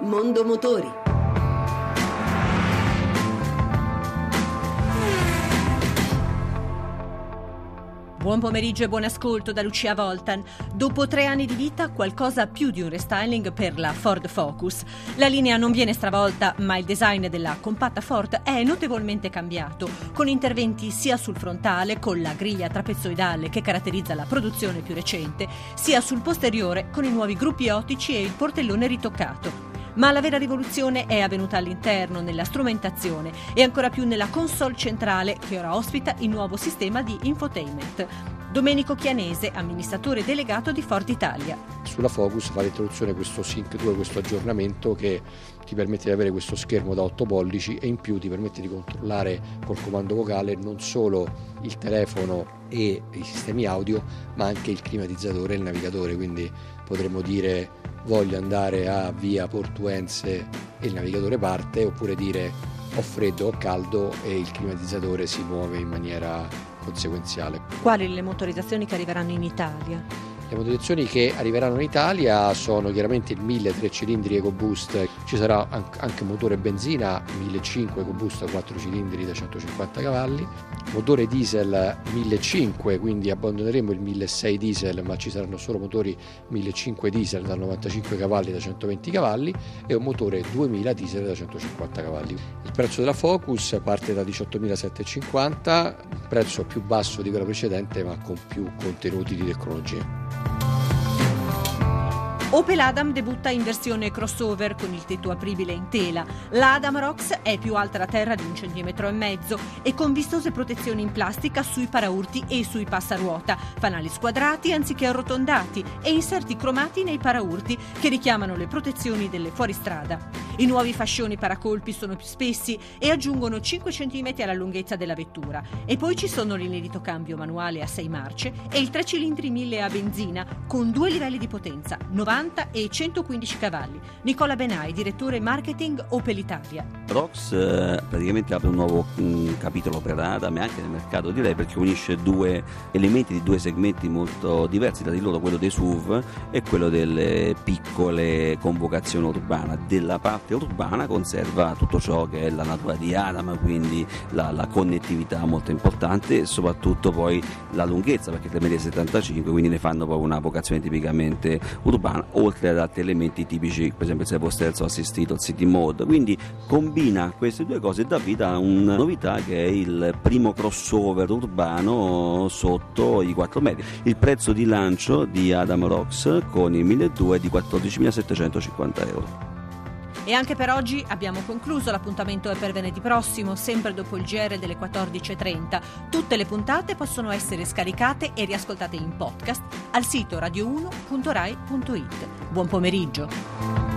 Mondo Motori. Buon pomeriggio e buon ascolto da Lucia Voltan. Dopo tre anni di vita, qualcosa più di un restyling per la Ford Focus. La linea non viene stravolta, ma il design della compatta Ford è notevolmente cambiato, con interventi sia sul frontale, con la griglia trapezoidale che caratterizza la produzione più recente, sia sul posteriore, con i nuovi gruppi ottici e il portellone ritoccato. Ma la vera rivoluzione è avvenuta all'interno, nella strumentazione e ancora più nella console centrale che ora ospita il nuovo sistema di infotainment. Domenico Chianese, amministratore delegato di Ford Italia. Sulla Focus fa l'introduzione questo Sync 2, questo aggiornamento che ti permette di avere questo schermo da 8 pollici e in più ti permette di controllare col comando vocale non solo il telefono e i sistemi audio, ma anche il climatizzatore e il navigatore, quindi potremmo dire voglio andare a via Portuense e il navigatore parte, oppure dire ho freddo o caldo e il climatizzatore si muove in maniera conseguenziale. Quali le motorizzazioni che arriveranno in Italia? Le motorizzazioni che arriveranno in Italia sono chiaramente il 1000 3 cilindri EcoBoost, ci sarà anche motore benzina 1500 EcoBoost 4 cilindri da 150 cavalli, motore diesel 1500, quindi abbandoneremo il 1600 diesel, ma ci saranno solo motori 1500 diesel da 95 cavalli da 120 cavalli e un motore 2000 diesel da 150 cavalli. Il prezzo della Focus parte da 18.750, prezzo più basso di quello precedente ma con più contenuti di tecnologia. Opel Adam debutta in versione crossover con il tetto apribile in tela. La Adam Rocks è più alta da terra di un centimetro e mezzo e con vistose protezioni in plastica sui paraurti e sui passaruota, fanali squadrati anziché arrotondati e inserti cromati nei paraurti che richiamano le protezioni delle fuoristrada. I nuovi fascioni paracolpi sono più spessi e aggiungono 5 cm alla lunghezza della vettura. E poi ci sono l'inedito cambio manuale a 6 marce e il 3 cilindri 1000 a benzina con due livelli di potenza, 90 90 e 115 cavalli. Nicola Benai, direttore marketing Opel Italia. Rox eh, praticamente apre un nuovo mh, mm, capitolo per Adam e anche nel mercato direi perché unisce due elementi di due segmenti molto diversi tra di loro, quello dei SUV e quello delle piccole convocazioni urbane. Della parte urbana conserva tutto ciò che è la natura di Adam, quindi la, la connettività molto importante e soprattutto poi la lunghezza perché le medie 75 quindi ne fanno proprio una vocazione tipicamente urbana oltre ad altri elementi tipici, per esempio il servo sterzo assistito, il city mode. Quindi combina queste due cose e dà vita a una novità che è il primo crossover urbano sotto i 4 metri. Il prezzo di lancio di Adam Rocks con il 1200 è di 14.750 euro. E anche per oggi abbiamo concluso. L'appuntamento è per venerdì prossimo, sempre dopo il GR delle 14.30. Tutte le puntate possono essere scaricate e riascoltate in podcast al sito radio1.rai.it. Buon pomeriggio.